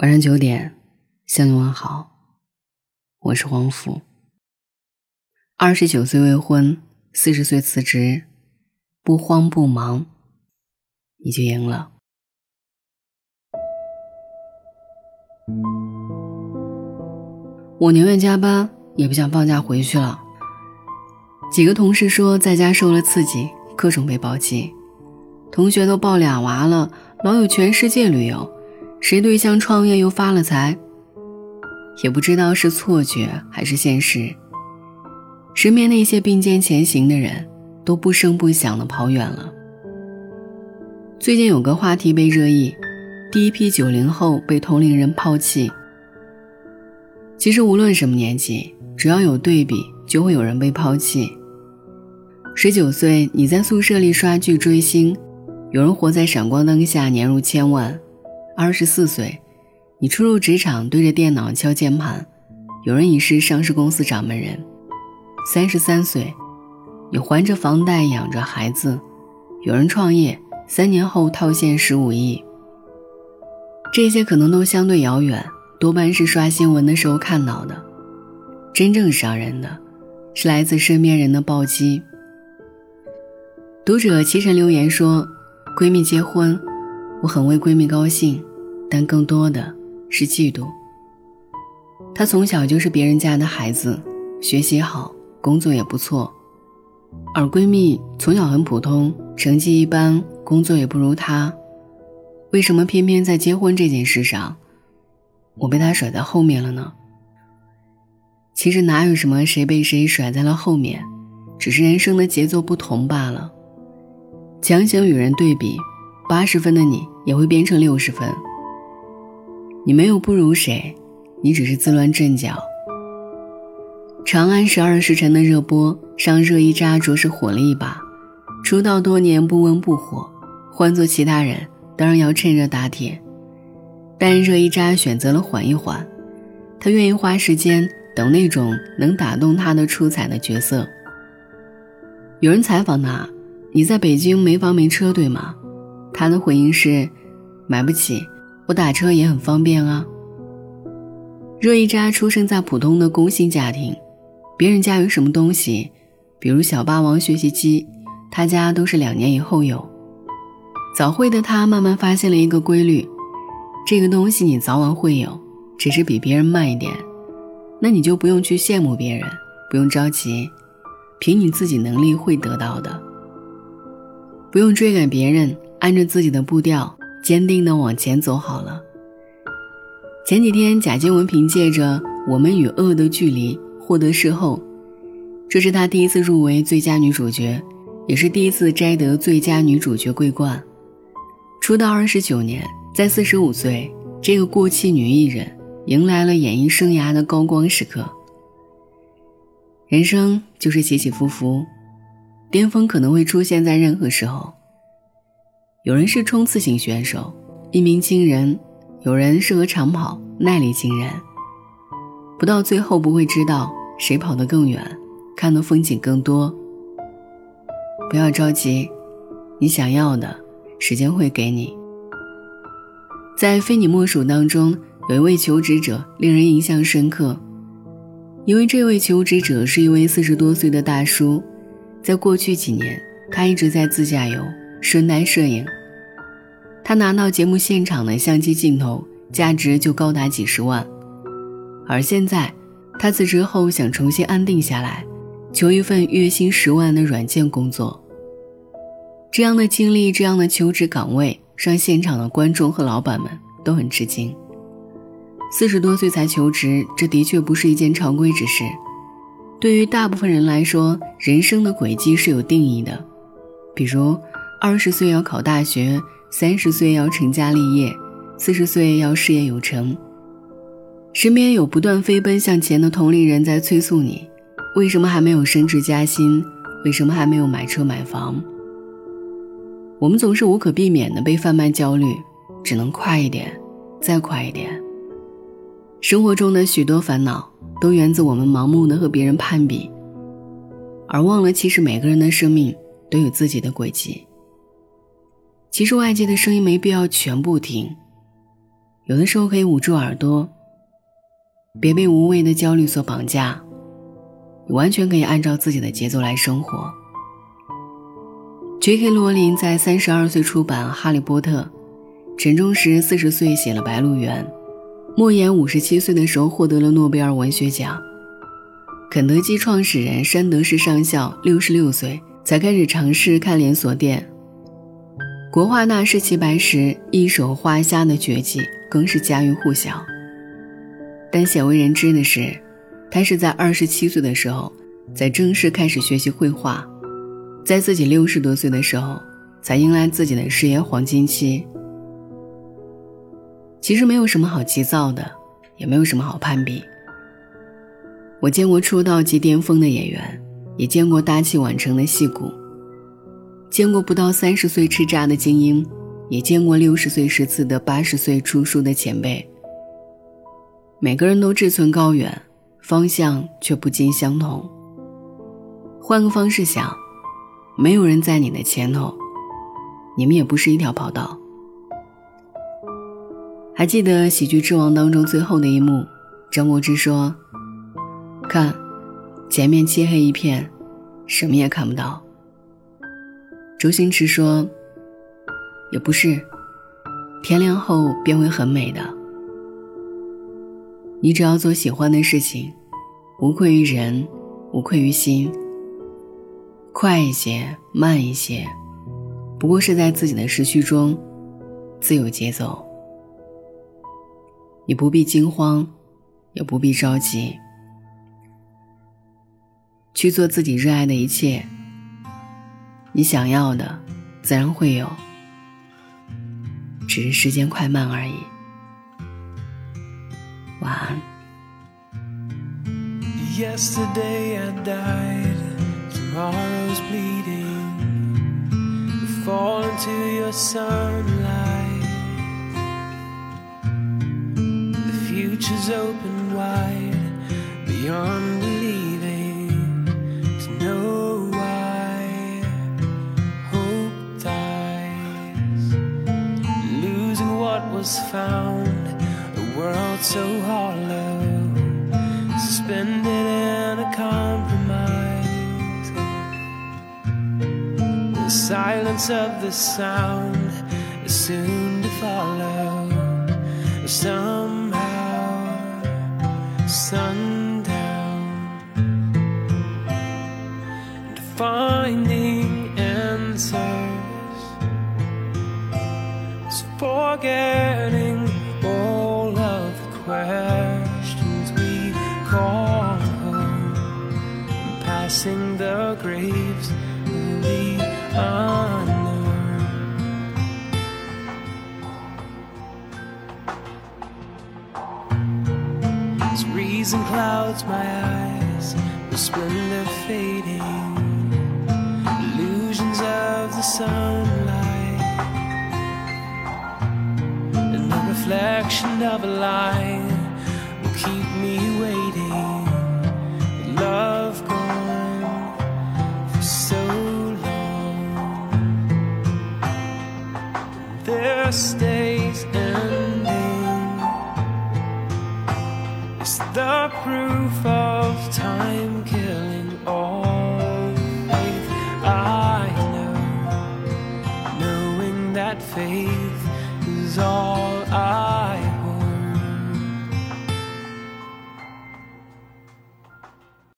晚上九点，向你问好，我是黄福。二十九岁未婚，四十岁辞职，不慌不忙，你就赢了。我宁愿加班，也不想放假回去了。几个同事说在家受了刺激，各种被暴击，同学都抱俩娃了，老有全世界旅游。谁对象创业又发了财？也不知道是错觉还是现实。身边那些并肩前行的人，都不声不响的跑远了。最近有个话题被热议：第一批九零后被同龄人抛弃。其实无论什么年纪，只要有对比，就会有人被抛弃。十九岁你在宿舍里刷剧追星，有人活在闪光灯下年入千万。二十四岁，你初入职场，对着电脑敲键盘，有人已是上市公司掌门人。三十三岁，你还着房贷养着孩子，有人创业，三年后套现十五亿。这些可能都相对遥远，多半是刷新闻的时候看到的。真正伤人的，是来自身边人的暴击。读者齐晨留言说：“闺蜜结婚，我很为闺蜜高兴。”但更多的是嫉妒。她从小就是别人家的孩子，学习好，工作也不错，而闺蜜从小很普通，成绩一般，工作也不如她。为什么偏偏在结婚这件事上，我被她甩在后面了呢？其实哪有什么谁被谁甩在了后面，只是人生的节奏不同罢了。强行与人对比，八十分的你也会变成六十分。你没有不如谁，你只是自乱阵脚。《长安十二时辰》的热播，让热依扎着实火了一把。出道多年不温不火，换做其他人当然要趁热打铁，但热依扎选择了缓一缓，她愿意花时间等那种能打动她的出彩的角色。有人采访她：“你在北京没房没车对吗？”她的回应是：“买不起。”我打车也很方便啊。热依扎出生在普通的工薪家庭，别人家有什么东西，比如小霸王学习机，他家都是两年以后有。早会的他慢慢发现了一个规律：这个东西你早晚会有，只是比别人慢一点。那你就不用去羡慕别人，不用着急，凭你自己能力会得到的。不用追赶别人，按着自己的步调。坚定的往前走好了。前几天，贾静雯凭借着《我们与恶的距离》获得视后，这是她第一次入围最佳女主角，也是第一次摘得最佳女主角桂冠。出道二十九年，在四十五岁，这个过气女艺人迎来了演艺生涯的高光时刻。人生就是起起伏伏，巅峰可能会出现在任何时候。有人是冲刺型选手，一鸣惊人；有人适合长跑，耐力惊人。不到最后，不会知道谁跑得更远，看的风景更多。不要着急，你想要的，时间会给你。在《非你莫属》当中，有一位求职者令人印象深刻，因为这位求职者是一位四十多岁的大叔，在过去几年，他一直在自驾游，顺带摄影。他拿到节目现场的相机镜头，价值就高达几十万。而现在，他辞职后想重新安定下来，求一份月薪十万的软件工作。这样的经历，这样的求职岗位，让现场的观众和老板们都很吃惊。四十多岁才求职，这的确不是一件常规之事。对于大部分人来说，人生的轨迹是有定义的，比如二十岁要考大学。三十岁要成家立业，四十岁要事业有成。身边有不断飞奔向前的同龄人在催促你：为什么还没有升职加薪？为什么还没有买车买房？我们总是无可避免的被贩卖焦虑，只能快一点，再快一点。生活中的许多烦恼都源自我们盲目的和别人攀比，而忘了其实每个人的生命都有自己的轨迹。其实外界的声音没必要全部听，有的时候可以捂住耳朵，别被无谓的焦虑所绑架。你完全可以按照自己的节奏来生活。J.K. 罗琳在三十二岁出版《哈利波特》，陈忠实四十岁写了《白鹿原》，莫言五十七岁的时候获得了诺贝尔文学奖。肯德基创始人山德士上校六十六岁才开始尝试开连锁店。国画大师齐白石一手画虾的绝技更是家喻户晓。但鲜为人知的是，他是在二十七岁的时候才正式开始学习绘画，在自己六十多岁的时候才迎来自己的事业黄金期。其实没有什么好急躁的，也没有什么好攀比。我见过出道即巅峰的演员，也见过大器晚成的戏骨，见过不到三十岁吃渣的精英，也见过六十岁时自得八十岁出书的前辈。每个人都志存高远，方向却不尽相同。换个方式想，没有人在你的前头，你们也不是一条跑道。还记得《喜剧之王》当中最后的一幕，张柏芝说。看，前面漆黑一片，什么也看不到。周星驰说：“也不是，天亮后便会很美的。你只要做喜欢的事情，无愧于人，无愧于心。快一些，慢一些，不过是在自己的时区中，自有节奏。你不必惊慌，也不必着急。”去做自己热爱的一切，你想要的自然会有，只是时间快慢而已。晚安。Found a world so hollow, suspended in a compromise. The silence of the sound is soon to follow. Somehow, sundown, finding answers forgetting all of the questions we call home, passing the graves we unknown. As reason clouds my eyes, the splendor fading, illusions of the sunlight. Reflection of a line will keep me waiting. Love gone for so long. This day's ending is the proof of time killing all faith. I know, knowing that faith is all.